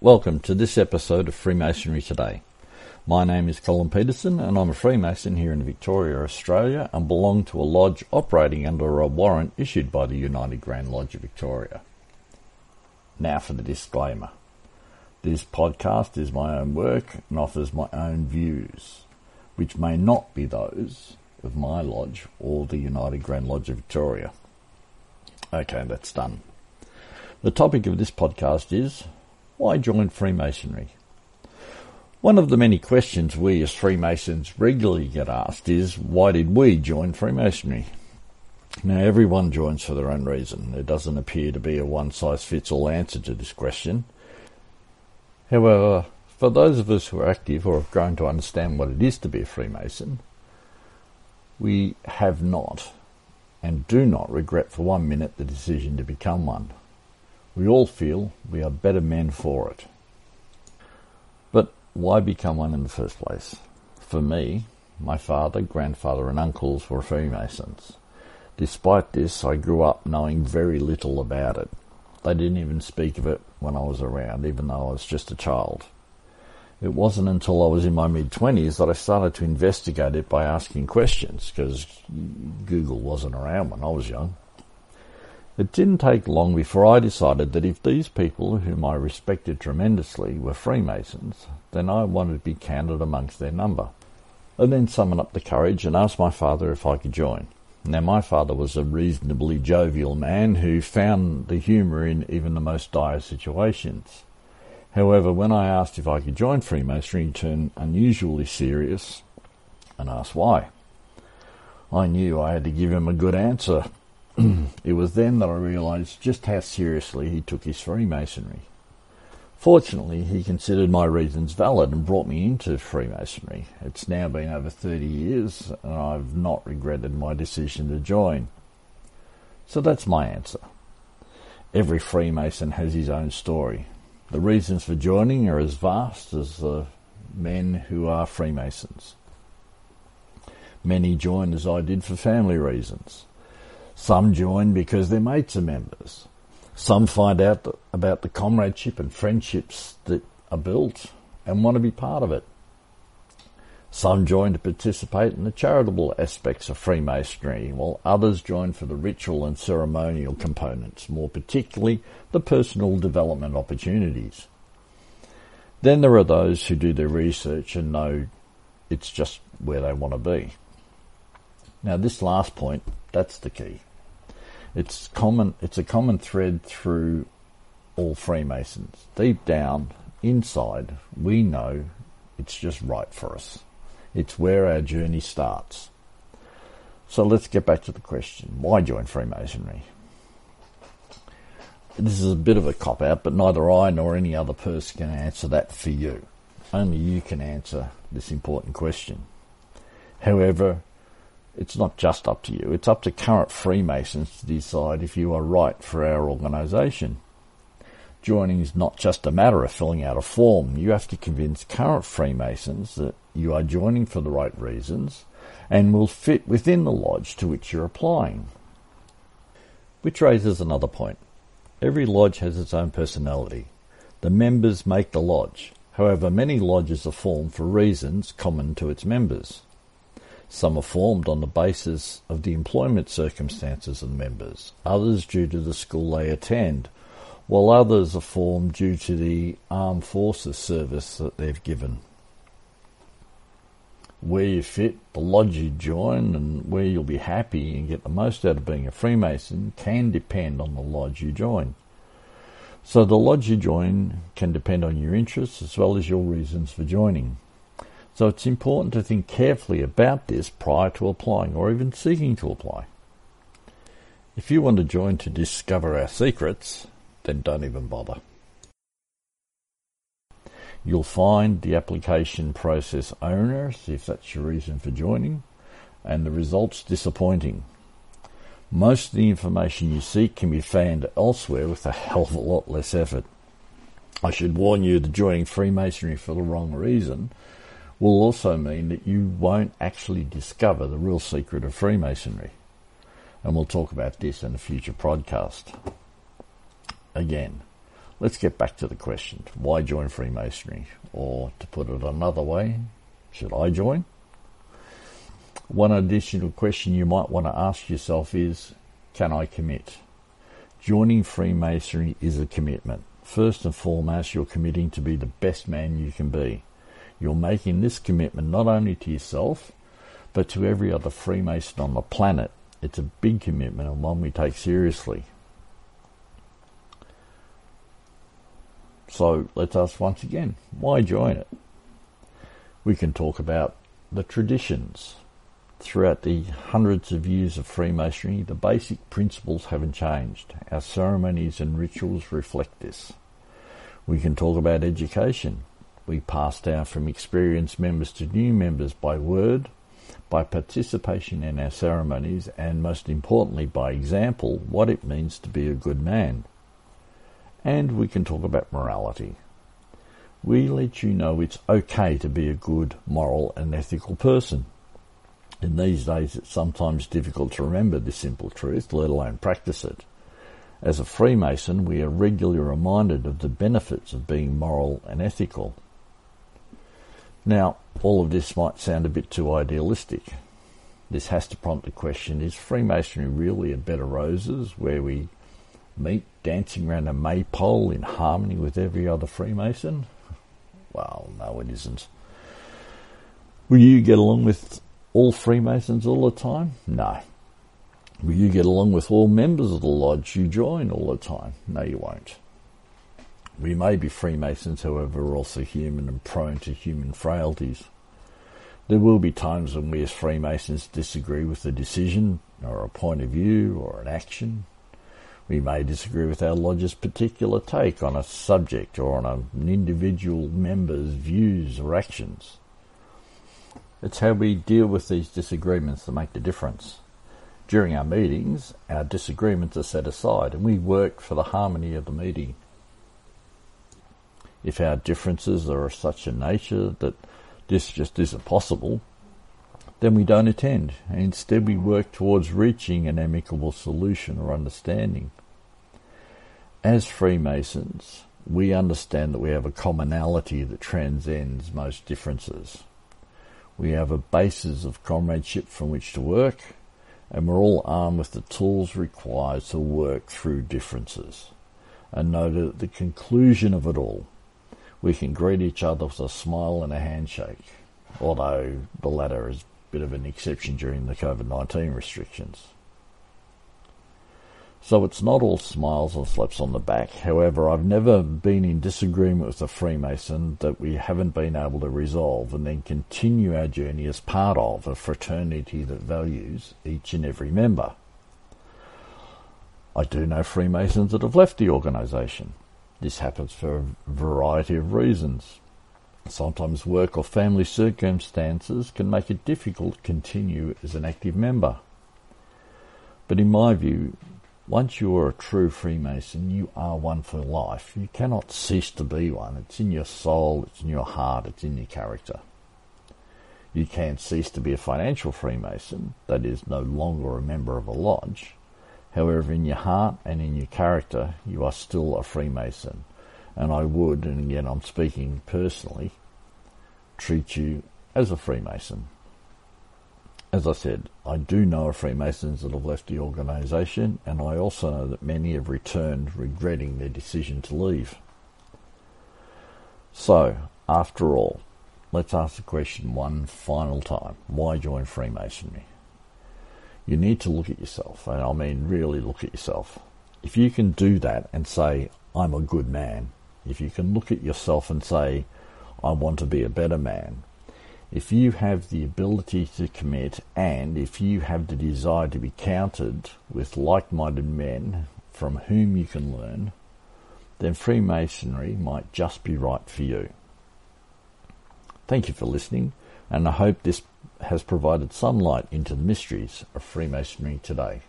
Welcome to this episode of Freemasonry Today. My name is Colin Peterson and I'm a Freemason here in Victoria, Australia and belong to a lodge operating under a warrant issued by the United Grand Lodge of Victoria. Now for the disclaimer. This podcast is my own work and offers my own views, which may not be those of my lodge or the United Grand Lodge of Victoria. Okay, that's done. The topic of this podcast is why join Freemasonry? One of the many questions we as Freemasons regularly get asked is why did we join Freemasonry? Now, everyone joins for their own reason. There doesn't appear to be a one size fits all answer to this question. However, for those of us who are active or have grown to understand what it is to be a Freemason, we have not and do not regret for one minute the decision to become one. We all feel we are better men for it. But why become one in the first place? For me, my father, grandfather, and uncles were Freemasons. Despite this, I grew up knowing very little about it. They didn't even speak of it when I was around, even though I was just a child. It wasn't until I was in my mid 20s that I started to investigate it by asking questions, because Google wasn't around when I was young. It didn't take long before I decided that if these people, whom I respected tremendously, were Freemasons, then I wanted to be counted amongst their number. I then summoned up the courage and asked my father if I could join. Now, my father was a reasonably jovial man who found the humour in even the most dire situations. However, when I asked if I could join Freemasonry, he turned unusually serious and asked why. I knew I had to give him a good answer, it was then that I realised just how seriously he took his Freemasonry. Fortunately, he considered my reasons valid and brought me into Freemasonry. It's now been over 30 years and I've not regretted my decision to join. So that's my answer. Every Freemason has his own story. The reasons for joining are as vast as the men who are Freemasons. Many join as I did for family reasons. Some join because their mates are members. Some find out about the comradeship and friendships that are built and want to be part of it. Some join to participate in the charitable aspects of Freemasonry, while others join for the ritual and ceremonial components, more particularly the personal development opportunities. Then there are those who do their research and know it's just where they want to be. Now, this last point, that's the key. It's common. It's a common thread through all Freemasons. Deep down, inside, we know it's just right for us. It's where our journey starts. So let's get back to the question: Why join Freemasonry? This is a bit of a cop out, but neither I nor any other person can answer that for you. Only you can answer this important question. However, it's not just up to you, it's up to current Freemasons to decide if you are right for our organisation. Joining is not just a matter of filling out a form. You have to convince current Freemasons that you are joining for the right reasons and will fit within the lodge to which you're applying. Which raises another point. Every lodge has its own personality. The members make the lodge. However, many lodges are formed for reasons common to its members. Some are formed on the basis of the employment circumstances of the members, others due to the school they attend, while others are formed due to the armed forces service that they've given. Where you fit, the lodge you join, and where you'll be happy and get the most out of being a Freemason can depend on the lodge you join. So the lodge you join can depend on your interests as well as your reasons for joining. So it's important to think carefully about this prior to applying or even seeking to apply. If you want to join to discover our secrets, then don't even bother. You'll find the application process onerous if that's your reason for joining, and the results disappointing. Most of the information you seek can be found elsewhere with a hell of a lot less effort. I should warn you that joining Freemasonry for the wrong reason will also mean that you won't actually discover the real secret of Freemasonry. And we'll talk about this in a future podcast. Again, let's get back to the question why join Freemasonry? Or to put it another way, should I join? One additional question you might want to ask yourself is can I commit? Joining Freemasonry is a commitment. First and foremost, you're committing to be the best man you can be. You're making this commitment not only to yourself, but to every other Freemason on the planet. It's a big commitment and one we take seriously. So let's ask once again, why join it? We can talk about the traditions. Throughout the hundreds of years of Freemasonry, the basic principles haven't changed. Our ceremonies and rituals reflect this. We can talk about education. We pass down from experienced members to new members by word, by participation in our ceremonies, and most importantly, by example, what it means to be a good man and we can talk about morality. We let you know it's okay to be a good, moral, and ethical person. In these days, it's sometimes difficult to remember this simple truth, let alone practice it. As a Freemason, we are regularly reminded of the benefits of being moral and ethical. Now, all of this might sound a bit too idealistic. This has to prompt the question, is Freemasonry really a bed of roses where we meet dancing around a maypole in harmony with every other Freemason? Well, no, it isn't. Will you get along with all Freemasons all the time? No. Will you get along with all members of the lodge you join all the time? No, you won't. We may be Freemasons, however, we're also human and prone to human frailties. There will be times when we as Freemasons disagree with a decision or a point of view or an action we may disagree with our lodge's particular take on a subject or on an individual member's views or actions. It's how we deal with these disagreements that make the difference. During our meetings, our disagreements are set aside and we work for the harmony of the meeting. If our differences are of such a nature that this just isn't possible, then we don't attend, instead we work towards reaching an amicable solution or understanding. As Freemasons, we understand that we have a commonality that transcends most differences. We have a basis of comradeship from which to work, and we're all armed with the tools required to work through differences. And note that at the conclusion of it all, we can greet each other with a smile and a handshake, although the latter is a bit of an exception during the COVID 19 restrictions. So it's not all smiles and slaps on the back. However, I've never been in disagreement with a Freemason that we haven't been able to resolve and then continue our journey as part of a fraternity that values each and every member. I do know Freemasons that have left the organisation. This happens for a variety of reasons. Sometimes work or family circumstances can make it difficult to continue as an active member. But in my view, once you are a true Freemason, you are one for life. You cannot cease to be one. It's in your soul, it's in your heart, it's in your character. You can't cease to be a financial Freemason, that is, no longer a member of a lodge. However, in your heart and in your character, you are still a Freemason. And I would, and again I'm speaking personally, treat you as a Freemason. As I said, I do know of Freemasons that have left the organisation, and I also know that many have returned regretting their decision to leave. So, after all, let's ask the question one final time why join Freemasonry? You need to look at yourself, and I mean really look at yourself. If you can do that and say, I'm a good man, if you can look at yourself and say, I want to be a better man, if you have the ability to commit and if you have the desire to be counted with like minded men from whom you can learn, then Freemasonry might just be right for you. Thank you for listening, and I hope this has provided some light into the mysteries of Freemasonry today.